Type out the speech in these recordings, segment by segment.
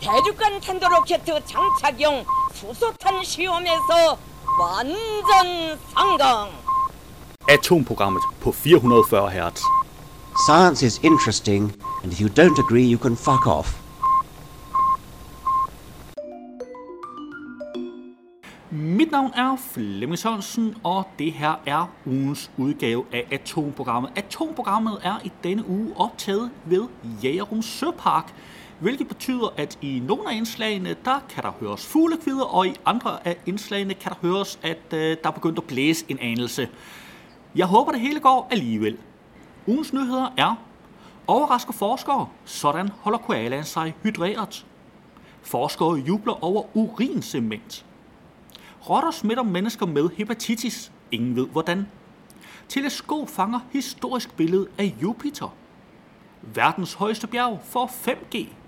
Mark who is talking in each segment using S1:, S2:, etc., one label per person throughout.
S1: 대륙간 탄도로켓 장착용 수소탄 시험에서 완전 성공.
S2: Atomprogrammet på 440 Hz.
S3: Science is interesting, and if you don't agree, you can fuck off.
S2: Mit navn er Flemming Sørensen, og det her er ugens udgave af Atomprogrammet. Atomprogrammet er i denne uge optaget ved Jægerum Søpark, hvilket betyder, at i nogle af indslagene, der kan der høres fuglekvider, og i andre af indslagene kan der høres, at øh, der er begyndt at blæse en anelse. Jeg håber, det hele går alligevel. Ugens nyheder er, overrasker forskere, sådan holder koalaen sig hydreret. Forskere jubler over urincement. Rotter smitter mennesker med hepatitis. Ingen ved hvordan. Teleskop fanger historisk billede af Jupiter. Verdens højeste bjerg får 5G.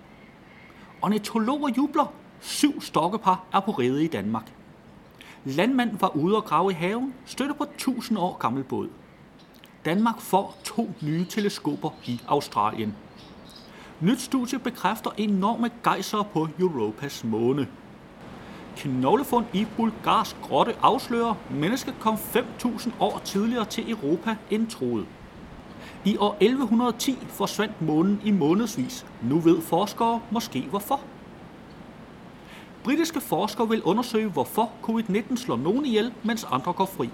S2: Ornitologer jubler. Syv stokkepar er på rede i Danmark. Landmanden var ude og grave i haven, støtte på 1000 år gammel båd. Danmark får to nye teleskoper i Australien. Nyt studie bekræfter enorme gejser på Europas måne. Knoglefund i bulgarsk grotte afslører, mennesket kom 5.000 år tidligere til Europa end troet. I år 1110 forsvandt månen i månedsvis. Nu ved forskere måske hvorfor. Britiske forskere vil undersøge, hvorfor covid-19 slår nogen ihjel, mens andre går fri.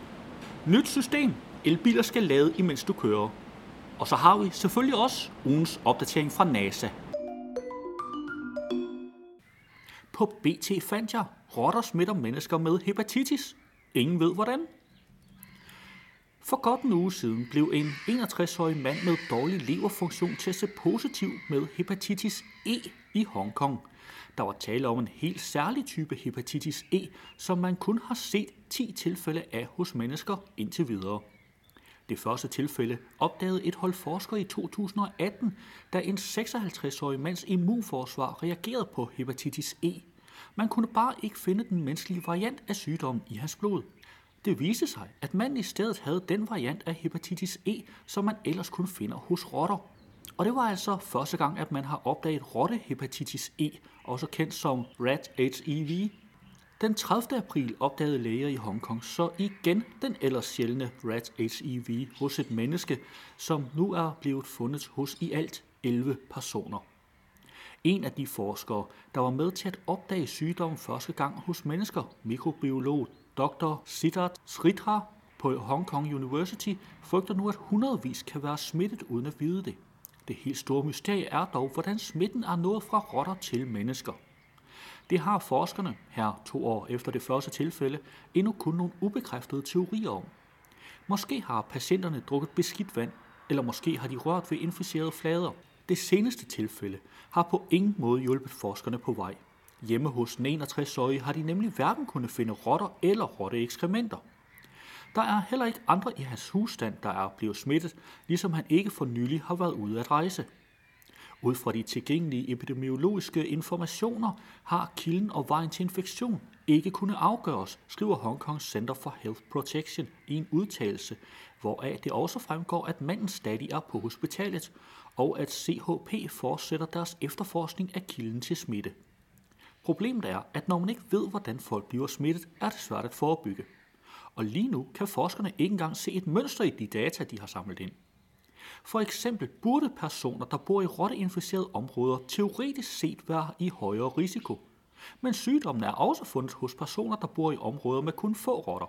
S2: Nyt system. Elbiler skal lade, imens du kører. Og så har vi selvfølgelig også ugens opdatering fra NASA. På BT fandt jeg, rotter smitter mennesker med hepatitis. Ingen ved hvordan. For godt en uge siden blev en 61-årig mand med dårlig leverfunktion testet positiv med hepatitis E i Hongkong. Der var tale om en helt særlig type hepatitis E, som man kun har set 10 tilfælde af hos mennesker indtil videre. Det første tilfælde opdagede et hold forskere i 2018, da en 56-årig mands immunforsvar reagerede på hepatitis E. Man kunne bare ikke finde den menneskelige variant af sygdommen i hans blod. Det viste sig, at manden i stedet havde den variant af hepatitis E, som man ellers kun finder hos rotter. Og det var altså første gang, at man har opdaget rottehepatitis E, også kendt som rat HEV. Den 30. april opdagede læger i Hongkong så igen den ellers sjældne rat HEV hos et menneske, som nu er blevet fundet hos i alt 11 personer. En af de forskere, der var med til at opdage sygdommen første gang hos mennesker, mikrobiolog Dr. Siddharth Sridhar på Hong Kong University, frygter nu, at hundredvis kan være smittet uden at vide det. Det helt store mysterie er dog, hvordan smitten er nået fra rotter til mennesker. Det har forskerne, her to år efter det første tilfælde, endnu kun nogle ubekræftede teorier om. Måske har patienterne drukket beskidt vand, eller måske har de rørt ved inficerede flader. Det seneste tilfælde har på ingen måde hjulpet forskerne på vej. Hjemme hos den 61-årige har de nemlig hverken kunnet finde rotter eller rotteekskrementer. Der er heller ikke andre i hans husstand, der er blevet smittet, ligesom han ikke for nylig har været ude at rejse. Ud fra de tilgængelige epidemiologiske informationer har kilden og vejen til infektion ikke kunne afgøres, skriver Hong Kong Center for Health Protection i en udtalelse, hvoraf det også fremgår, at manden stadig er på hospitalet, og at CHP fortsætter deres efterforskning af kilden til smitte. Problemet er, at når man ikke ved, hvordan folk bliver smittet, er det svært at forebygge. Og lige nu kan forskerne ikke engang se et mønster i de data, de har samlet ind. For eksempel burde personer, der bor i rotteinficerede områder, teoretisk set være i højere risiko. Men sygdommen er også fundet hos personer, der bor i områder med kun få rotter.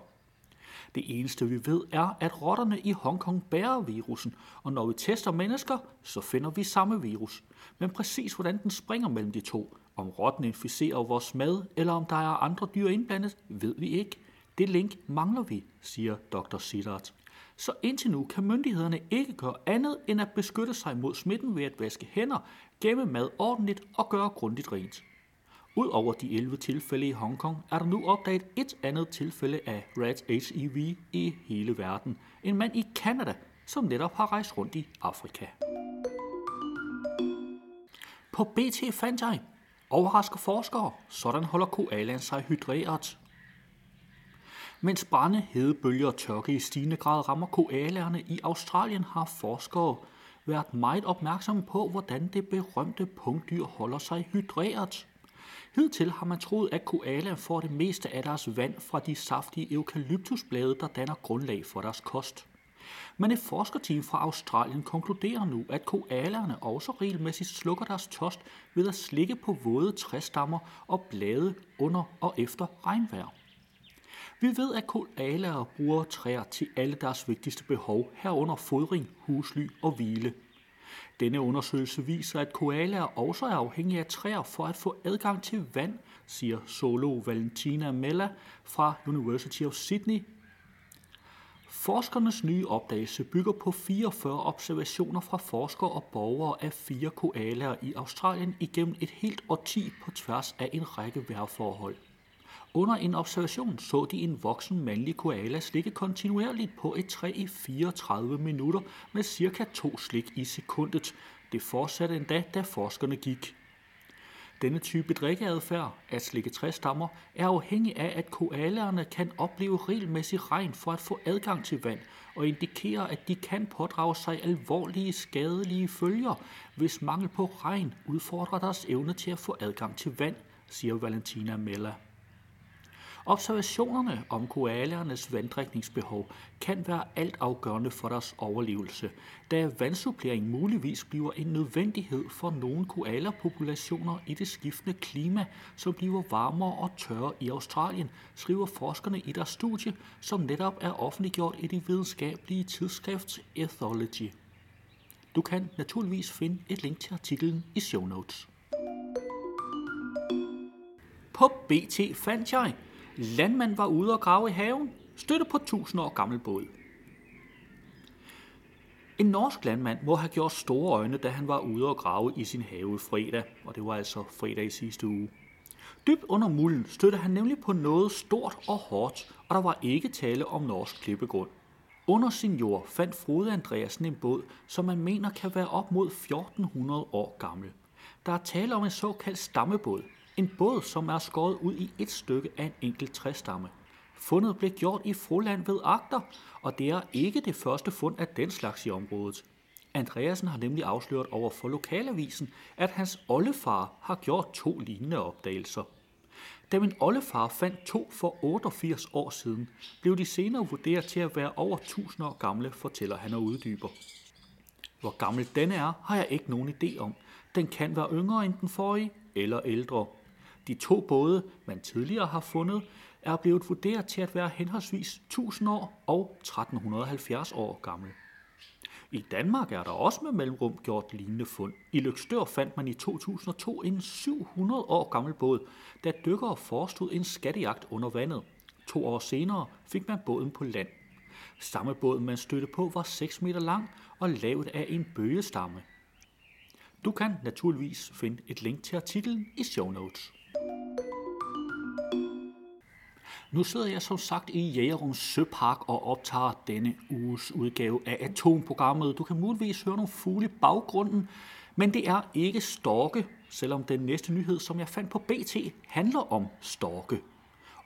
S2: Det eneste vi ved er, at rotterne i Hongkong bærer virusen, og når vi tester mennesker, så finder vi samme virus. Men præcis hvordan den springer mellem de to, om rotten inficerer vores mad, eller om der er andre dyr indblandet, ved vi ikke. Det link mangler vi, siger Dr. Siddharth. Så indtil nu kan myndighederne ikke gøre andet end at beskytte sig mod smitten ved at vaske hænder, gemme mad ordentligt og gøre grundigt rent. Udover de 11 tilfælde i Hongkong, er der nu opdaget et andet tilfælde af rat HIV i hele verden. En mand i Kanada, som netop har rejst rundt i Afrika. På BT fandt jeg, overrasker forskere, sådan holder koalaen sig hydreret. Mens brænde, hedebølger og tørke i stigende grad rammer koalerne i Australien, har forskere været meget opmærksomme på, hvordan det berømte punktdyr holder sig hydreret. Hidtil har man troet, at koalaer får det meste af deres vand fra de saftige eukalyptusblade, der danner grundlag for deres kost. Men et forskerteam fra Australien konkluderer nu, at koalerne også regelmæssigt slukker deres tørst ved at slikke på våde træstammer og blade under og efter regnvejr. Vi ved, at koalaer bruger træer til alle deres vigtigste behov, herunder fodring, husly og hvile. Denne undersøgelse viser, at koalaer også er afhængige af træer for at få adgang til vand, siger Solo Valentina Mella fra University of Sydney Forskernes nye opdagelse bygger på 44 observationer fra forskere og borgere af fire koalaer i Australien igennem et helt årti på tværs af en række vejrforhold. Under en observation så de en voksen mandlig koala slikke kontinuerligt på et træ i 34 minutter med cirka to slik i sekundet. Det fortsatte endda, da forskerne gik. Denne type drikkeadfærd, at slikke træstammer, er afhængig af, at koalerne kan opleve regelmæssig regn for at få adgang til vand, og indikerer, at de kan pådrage sig alvorlige skadelige følger, hvis mangel på regn udfordrer deres evne til at få adgang til vand, siger Valentina Mella. Observationerne om koalernes vanddrikningsbehov kan være altafgørende for deres overlevelse, da vandsupplering muligvis bliver en nødvendighed for nogle koalapopulationer i det skiftende klima, som bliver varmere og tørre i Australien, skriver forskerne i deres studie, som netop er offentliggjort i det videnskabelige tidsskrift Ethology. Du kan naturligvis finde et link til artiklen i show notes. På BT fandt jeg, Landmand var ude og grave i haven, støtte på 1000 år gammel båd. En norsk landmand må have gjort store øjne, da han var ude og grave i sin have fredag, og det var altså fredag i sidste uge. Dybt under mulden støtte han nemlig på noget stort og hårdt, og der var ikke tale om norsk klippegrund. Under sin jord fandt Frode Andreasen en båd, som man mener kan være op mod 1400 år gammel. Der er tale om en såkaldt stammebåd, en båd, som er skåret ud i et stykke af en enkelt træstamme. Fundet blev gjort i Froland ved Agter, og det er ikke det første fund af den slags i området. Andreasen har nemlig afsløret over for lokalavisen, at hans oldefar har gjort to lignende opdagelser. Da min oldefar fandt to for 88 år siden, blev de senere vurderet til at være over 1000 år gamle, fortæller han og uddyber. Hvor gammel denne er, har jeg ikke nogen idé om. Den kan være yngre end den forrige eller ældre. De to både, man tidligere har fundet, er blevet vurderet til at være henholdsvis 1000 år og 1370 år gammel. I Danmark er der også med mellemrum gjort lignende fund. I Lykstør fandt man i 2002 en 700 år gammel båd, da dykkere forestod en skattejagt under vandet. To år senere fik man båden på land. Samme båd, man stødte på, var 6 meter lang og lavet af en bøgestamme. Du kan naturligvis finde et link til artiklen i show notes. Nu sidder jeg som sagt i Jægerums Søpark og optager denne uges udgave af Atomprogrammet. Du kan muligvis høre nogle fugle i baggrunden, men det er ikke storke, selvom den næste nyhed, som jeg fandt på BT, handler om storke.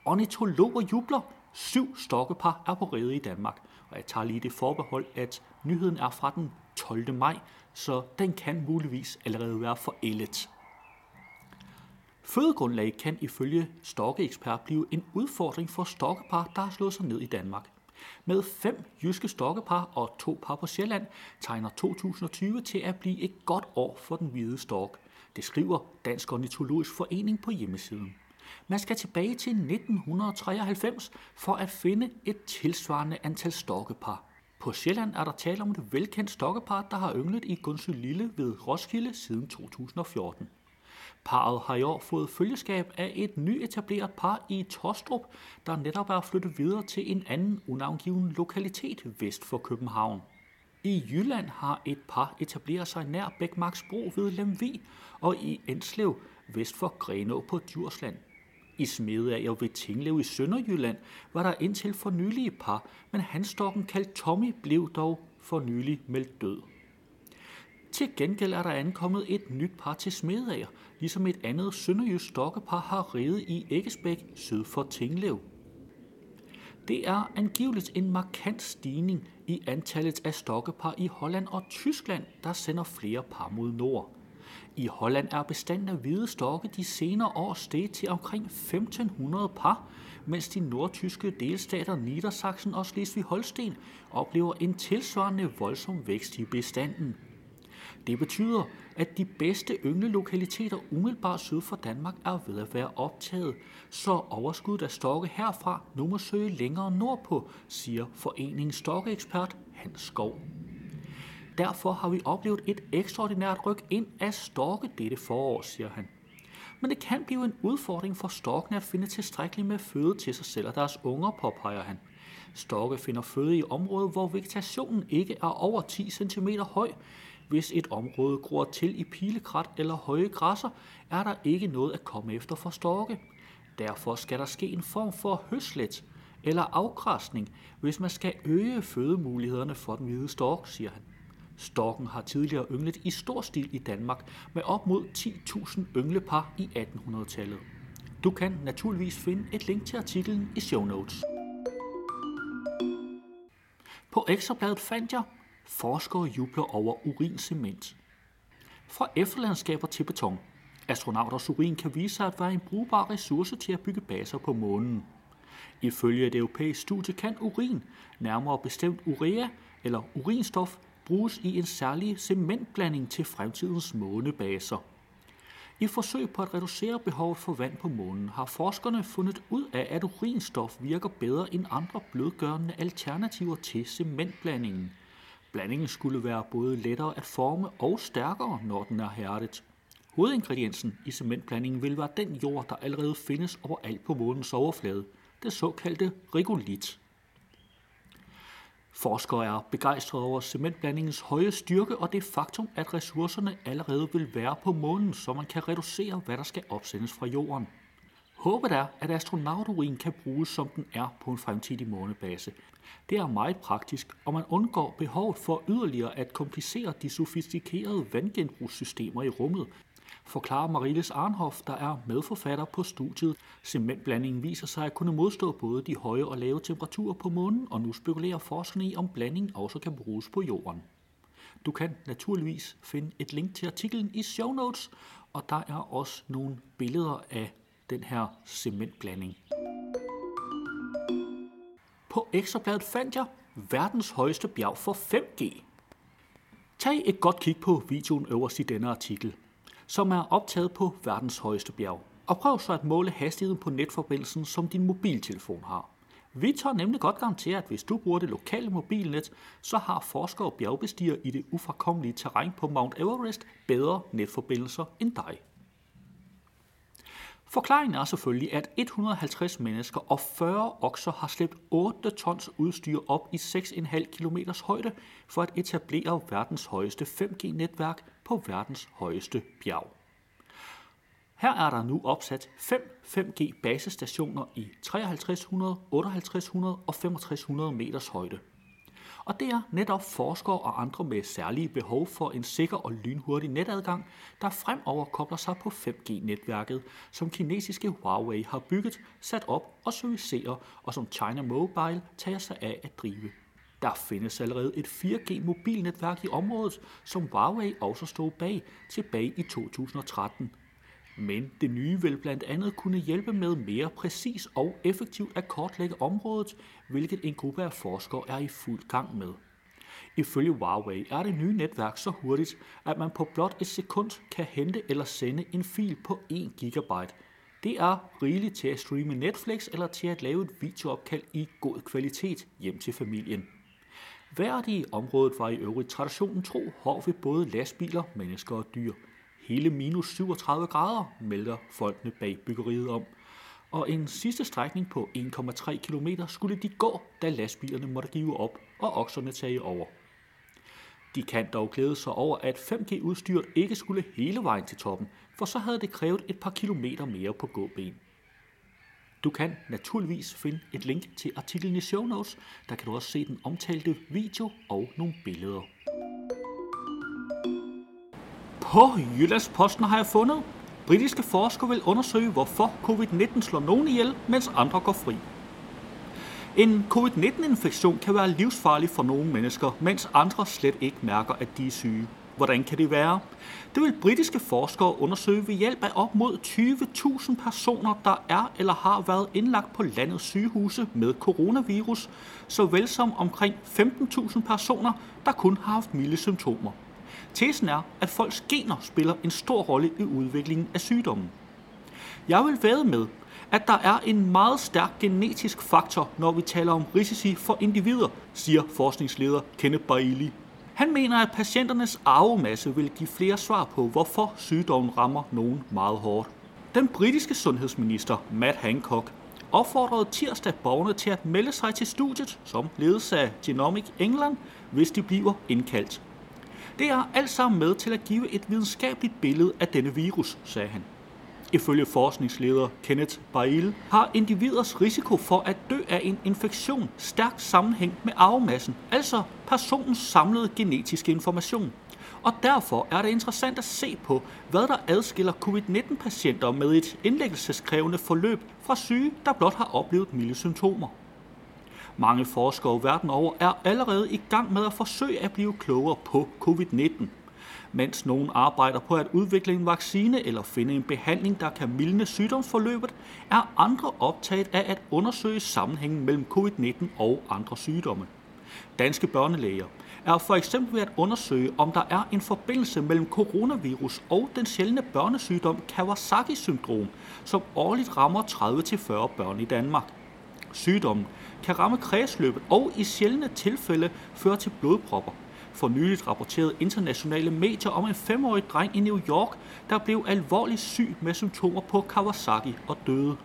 S2: Ornitologer jubler. Syv storkepar er på rede i Danmark. Og jeg tager lige det forbehold, at nyheden er fra den 12. maj, så den kan muligvis allerede være forældet. Fødegrundlag kan ifølge stokkeekspert blive en udfordring for stokkepar, der har slået sig ned i Danmark. Med fem jyske stokkepar og to par på Sjælland tegner 2020 til at blive et godt år for den hvide stok. Det skriver Dansk Ornitologisk Forening på hjemmesiden. Man skal tilbage til 1993 for at finde et tilsvarende antal stokkepar. På Sjælland er der tale om et velkendt stokkepar, der har ynglet i Gunsø Lille ved Roskilde siden 2014. Parret har i år fået følgeskab af et nyetableret par i Tostrup, der netop er flyttet videre til en anden unavngiven lokalitet vest for København. I Jylland har et par etableret sig nær Bækmarksbro ved Lemvi og i Enslev vest for Grenå på Djursland. I Smedeager ved Tinglev i Sønderjylland var der indtil for nylige par, men handstokken kaldt Tommy blev dog for nylig meldt død. Til gengæld er der ankommet et nyt par til Smedager, ligesom et andet sønderjysk stokkepar har reddet i Æggesbæk syd for Tinglev. Det er angiveligt en markant stigning i antallet af stokkepar i Holland og Tyskland, der sender flere par mod nord. I Holland er bestanden af hvide stokke de senere år steget til omkring 1500 par, mens de nordtyske delstater Niedersachsen og Slesvig-Holsten oplever en tilsvarende voldsom vækst i bestanden. Det betyder, at de bedste ynglelokaliteter umiddelbart syd for Danmark er ved at være optaget, så overskuddet af stokke herfra nu må søge længere nordpå, siger foreningens stokkeekspert Hans Skov. Derfor har vi oplevet et ekstraordinært ryk ind af storke dette forår, siger han. Men det kan blive en udfordring for storkene at finde tilstrækkeligt med føde til sig selv og deres unger, påpeger han. Storke finder føde i områder, hvor vegetationen ikke er over 10 cm høj. Hvis et område gror til i pilekrat eller høje græsser, er der ikke noget at komme efter for storke. Derfor skal der ske en form for høslet eller afgræsning, hvis man skal øge fødemulighederne for den hvide stork, siger han. Storken har tidligere ynglet i stor stil i Danmark med op mod 10.000 ynglepar i 1800-tallet. Du kan naturligvis finde et link til artiklen i show notes. På ekstrabladet fandt jeg, forskere jubler over urincement. Fra efterlandskaber til beton. Astronauters urin kan vise sig at være en brugbar ressource til at bygge baser på månen. Ifølge et europæisk studie kan urin, nærmere bestemt urea eller urinstof, bruges i en særlig cementblanding til fremtidens månebaser. I forsøg på at reducere behovet for vand på månen har forskerne fundet ud af, at urinstof virker bedre end andre blødgørende alternativer til cementblandingen. Blandingen skulle være både lettere at forme og stærkere, når den er hærdet. Hovedingrediensen i cementblandingen vil være den jord, der allerede findes overalt på månens overflade, det såkaldte regolit. Forskere er begejstrede over cementblandingens høje styrke og det faktum, at ressourcerne allerede vil være på månen, så man kan reducere, hvad der skal opsendes fra jorden. Håbet er, at astronauturin kan bruges som den er på en fremtidig månebase. Det er meget praktisk, og man undgår behovet for yderligere at komplicere de sofistikerede vandgenbrugssystemer i rummet, forklarer Marilis Arnhoff, der er medforfatter på studiet. Cementblandingen viser sig at kunne modstå både de høje og lave temperaturer på månen, og nu spekulerer forskerne i, om blandingen også kan bruges på jorden. Du kan naturligvis finde et link til artiklen i show notes, og der er også nogle billeder af den her cementblanding. På Ekstrabladet fandt jeg verdens højeste bjerg for 5G. Tag et godt kig på videoen øverst i denne artikel som er optaget på verdens højeste bjerg. Og prøv så at måle hastigheden på netforbindelsen, som din mobiltelefon har. Vi tør nemlig godt garantere, at hvis du bruger det lokale mobilnet, så har forskere og bjergbestiger i det ufrakommelige terræn på Mount Everest bedre netforbindelser end dig. Forklaringen er selvfølgelig, at 150 mennesker og 40 okser har slæbt 8 tons udstyr op i 6,5 km højde for at etablere verdens højeste 5G-netværk på verdens højeste bjerg. Her er der nu opsat 5 5G-basestationer i 5300, 5800 og 6500 meters højde. Og det er netop forskere og andre med særlige behov for en sikker og lynhurtig netadgang, der fremover kobler sig på 5G-netværket, som kinesiske Huawei har bygget, sat op og servicerer, og som China Mobile tager sig af at drive. Der findes allerede et 4G-mobilnetværk i området, som Huawei også stod bag tilbage i 2013. Men det nye vil blandt andet kunne hjælpe med mere præcis og effektivt at kortlægge området, hvilket en gruppe af forskere er i fuld gang med. Ifølge Huawei er det nye netværk så hurtigt, at man på blot et sekund kan hente eller sende en fil på 1 gigabyte. Det er rigeligt til at streame Netflix eller til at lave et videoopkald i god kvalitet hjem til familien. Hvert i området var i øvrigt traditionen tro hård ved både lastbiler, mennesker og dyr. Hele minus 37 grader, melder folkene bag byggeriet om. Og en sidste strækning på 1,3 km skulle de gå, da lastbilerne måtte give op og okserne tage over. De kan dog glæde sig over, at 5G-udstyret ikke skulle hele vejen til toppen, for så havde det krævet et par kilometer mere på gåben. Du kan naturligvis finde et link til artiklen i show notes. Der kan du også se den omtalte video og nogle billeder. På Jyllandsposten har jeg fundet, britiske forskere vil undersøge, hvorfor covid-19 slår nogen ihjel, mens andre går fri. En covid-19-infektion kan være livsfarlig for nogle mennesker, mens andre slet ikke mærker, at de er syge. Hvordan kan det være? Det vil britiske forskere undersøge ved hjælp af op mod 20.000 personer, der er eller har været indlagt på landets sygehuse med coronavirus, såvel som omkring 15.000 personer, der kun har haft milde symptomer. Tesen er, at folks gener spiller en stor rolle i udviklingen af sygdommen. Jeg vil væde med, at der er en meget stærk genetisk faktor, når vi taler om risici for individer, siger forskningsleder Kenneth Bailey. Han mener, at patienternes arvemasse vil give flere svar på, hvorfor sygdommen rammer nogen meget hårdt. Den britiske sundhedsminister Matt Hancock opfordrede tirsdag borgerne til at melde sig til studiet, som ledes af Genomic England, hvis de bliver indkaldt. Det er alt sammen med til at give et videnskabeligt billede af denne virus, sagde han. Ifølge forskningsleder Kenneth Bail har individers risiko for at dø af en infektion stærkt sammenhæng med arvemassen, altså personens samlede genetiske information. Og derfor er det interessant at se på, hvad der adskiller covid-19-patienter med et indlæggelseskrævende forløb fra syge, der blot har oplevet milde symptomer. Mange forskere verden over er allerede i gang med at forsøge at blive klogere på covid-19. Mens nogen arbejder på at udvikle en vaccine eller finde en behandling, der kan mildne sygdomsforløbet, er andre optaget af at undersøge sammenhængen mellem covid-19 og andre sygdomme. Danske børnelæger er for eksempel ved at undersøge, om der er en forbindelse mellem coronavirus og den sjældne børnesygdom Kawasaki-syndrom, som årligt rammer 30-40 børn i Danmark. Sygdommen kan ramme kredsløbet og i sjældne tilfælde føre til blodpropper. For nyligt rapporterede internationale medier om en femårig dreng i New York, der blev alvorligt syg med symptomer på Kawasaki og døde.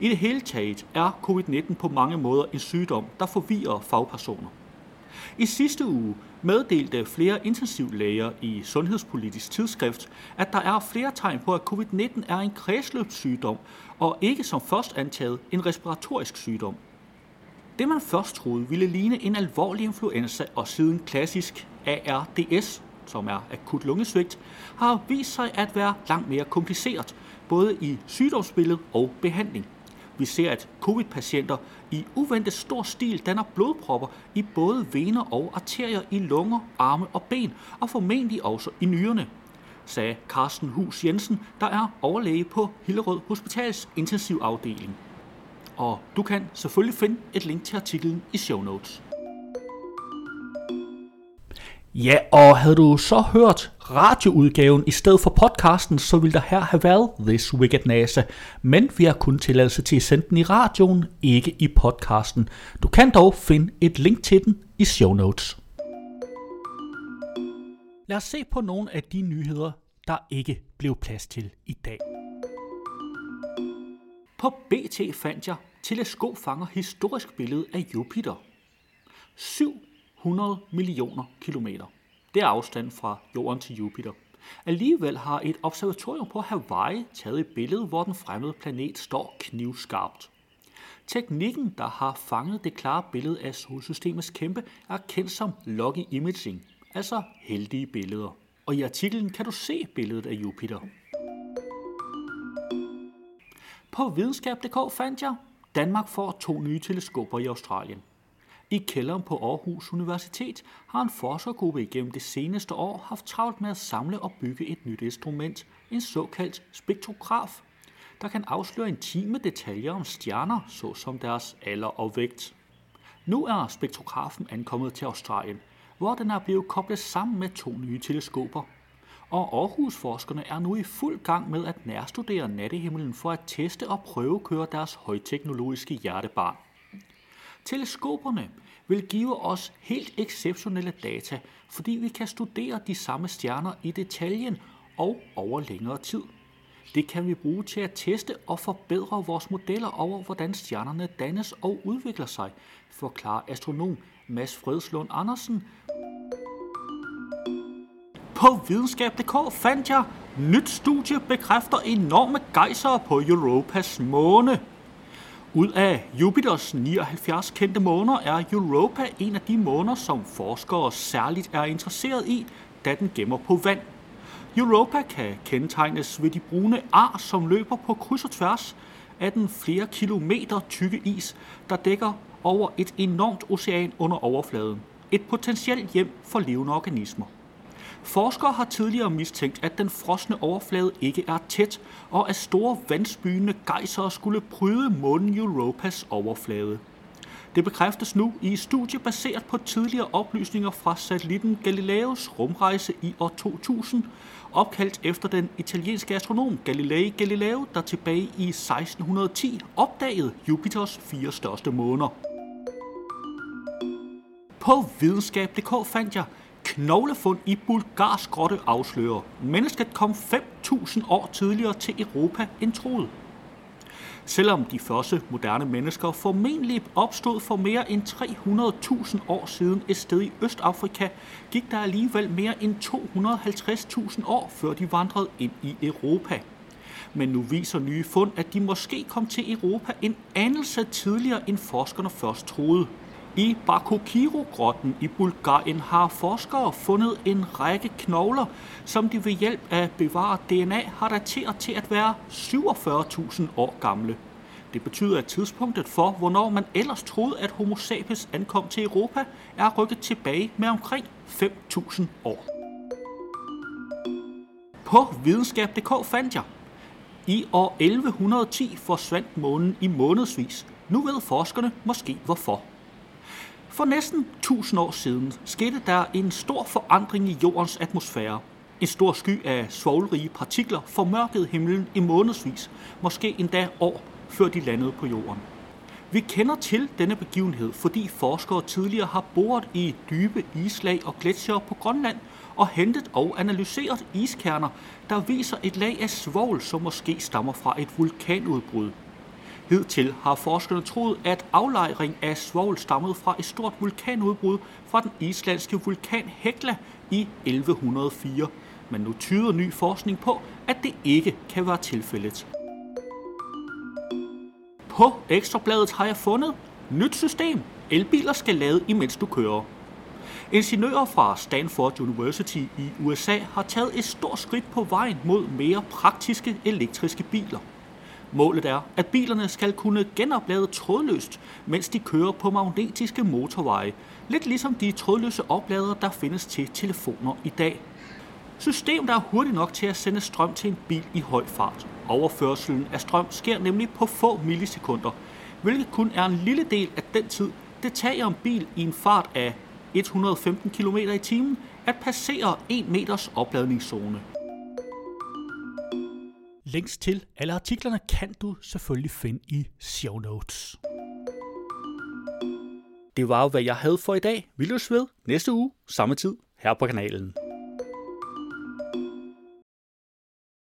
S2: I det hele taget er covid-19 på mange måder en sygdom, der forvirrer fagpersoner. I sidste uge meddelte flere intensivlæger i Sundhedspolitisk Tidsskrift, at der er flere tegn på, at covid-19 er en kredsløbssygdom, og ikke som først antaget en respiratorisk sygdom. Det man først troede ville ligne en alvorlig influenza og siden klassisk ARDS, som er akut lungesvigt, har vist sig at være langt mere kompliceret, både i sygdomsbillede og behandling. Vi ser, at covid-patienter i uventet stor stil danner blodpropper i både vener og arterier i lunger, arme og ben, og formentlig også i nyrerne, sagde Carsten Hus Jensen, der er overlæge på Hillerød Hospitals intensivafdeling. Og du kan selvfølgelig finde et link til artiklen i show notes. Ja, og havde du så hørt radioudgaven i stedet for podcasten, så ville der her have været This Wicked NASA. Men vi har kun tilladelse til at sende den i radioen, ikke i podcasten. Du kan dog finde et link til den i show notes. Lad os se på nogle af de nyheder, der ikke blev plads til i dag. På BT fandt jeg, teleskop fanger historisk billede af Jupiter. Syv 100 millioner kilometer. Det er afstand fra Jorden til Jupiter. Alligevel har et observatorium på Hawaii taget et billede, hvor den fremmede planet står knivskarpt. Teknikken, der har fanget det klare billede af solsystemets kæmpe, er kendt som Lucky Imaging, altså heldige billeder. Og i artiklen kan du se billedet af Jupiter. På videnskab.dk fandt jeg, Danmark får to nye teleskoper i Australien. I kælderen på Aarhus Universitet har en forskergruppe igennem det seneste år haft travlt med at samle og bygge et nyt instrument, en såkaldt spektrograf, der kan afsløre intime detaljer om stjerner, såsom deres alder og vægt. Nu er spektrografen ankommet til Australien, hvor den er blevet koblet sammen med to nye teleskoper – og Aarhus-forskerne er nu i fuld gang med at nærstudere nattehimlen for at teste og prøvekøre deres højteknologiske hjertebarn. Teleskoperne vil give os helt exceptionelle data, fordi vi kan studere de samme stjerner i detaljen og over længere tid. Det kan vi bruge til at teste og forbedre vores modeller over, hvordan stjernerne dannes og udvikler sig, forklarer astronom Mads Fredslund Andersen, på videnskab.dk fandt jeg, nyt studie bekræfter enorme gejser på Europas måne. Ud af Jupiters 79 kendte måner er Europa en af de måner, som forskere særligt er interesseret i, da den gemmer på vand. Europa kan kendetegnes ved de brune ar, som løber på kryds og tværs af den flere kilometer tykke is, der dækker over et enormt ocean under overfladen. Et potentielt hjem for levende organismer. Forskere har tidligere mistænkt, at den frosne overflade ikke er tæt, og at store vandspyende gejsere skulle bryde månen Europas overflade. Det bekræftes nu i et studie baseret på tidligere oplysninger fra satellitten Galileos rumrejse i år 2000, opkaldt efter den italienske astronom Galilei Galileo, der tilbage i 1610 opdagede Jupiters fire største måner. På videnskab.dk fandt jeg knoglefund i bulgarsk grotte afslører. Mennesket kom 5.000 år tidligere til Europa end troet. Selvom de første moderne mennesker formentlig opstod for mere end 300.000 år siden et sted i Østafrika, gik der alligevel mere end 250.000 år, før de vandrede ind i Europa. Men nu viser nye fund, at de måske kom til Europa en anelse tidligere, end forskerne først troede. I Bakokiro-grotten i Bulgarien har forskere fundet en række knogler, som de ved hjælp af bevaret DNA har dateret til at være 47.000 år gamle. Det betyder, at tidspunktet for, hvornår man ellers troede, at Homo sapiens ankom til Europa, er rykket tilbage med omkring 5.000 år. På videnskab.dk fandt jeg. I år 1110 forsvandt månen i månedsvis. Nu ved forskerne måske hvorfor. For næsten 1000 år siden skete der en stor forandring i jordens atmosfære. En stor sky af svovlrige partikler formørkede himlen i månedsvis, måske endda år, før de landede på jorden. Vi kender til denne begivenhed, fordi forskere tidligere har boret i dybe islag og gletsjere på Grønland og hentet og analyseret iskerner, der viser et lag af svovl, som måske stammer fra et vulkanudbrud. Hidtil har forskerne troet, at aflejring af svovl stammede fra et stort vulkanudbrud fra den islandske vulkan Hekla i 1104. Men nu tyder ny forskning på, at det ikke kan være tilfældet. På ekstrabladet har jeg fundet nyt system. Elbiler skal lade, imens du kører. Ingeniører fra Stanford University i USA har taget et stort skridt på vejen mod mere praktiske elektriske biler. Målet er, at bilerne skal kunne genoplade trådløst, mens de kører på magnetiske motorveje, lidt ligesom de trådløse opladere, der findes til telefoner i dag. System, der er hurtigt nok til at sende strøm til en bil i høj fart. Overførselen af strøm sker nemlig på få millisekunder, hvilket kun er en lille del af den tid, det tager en bil i en fart af 115 km i timen at passere 1 meters opladningszone. Links til alle artiklerne kan du selvfølgelig finde i show notes. Det var jo, hvad jeg havde for i dag. Vi løs ved næste uge, samme tid, her på kanalen.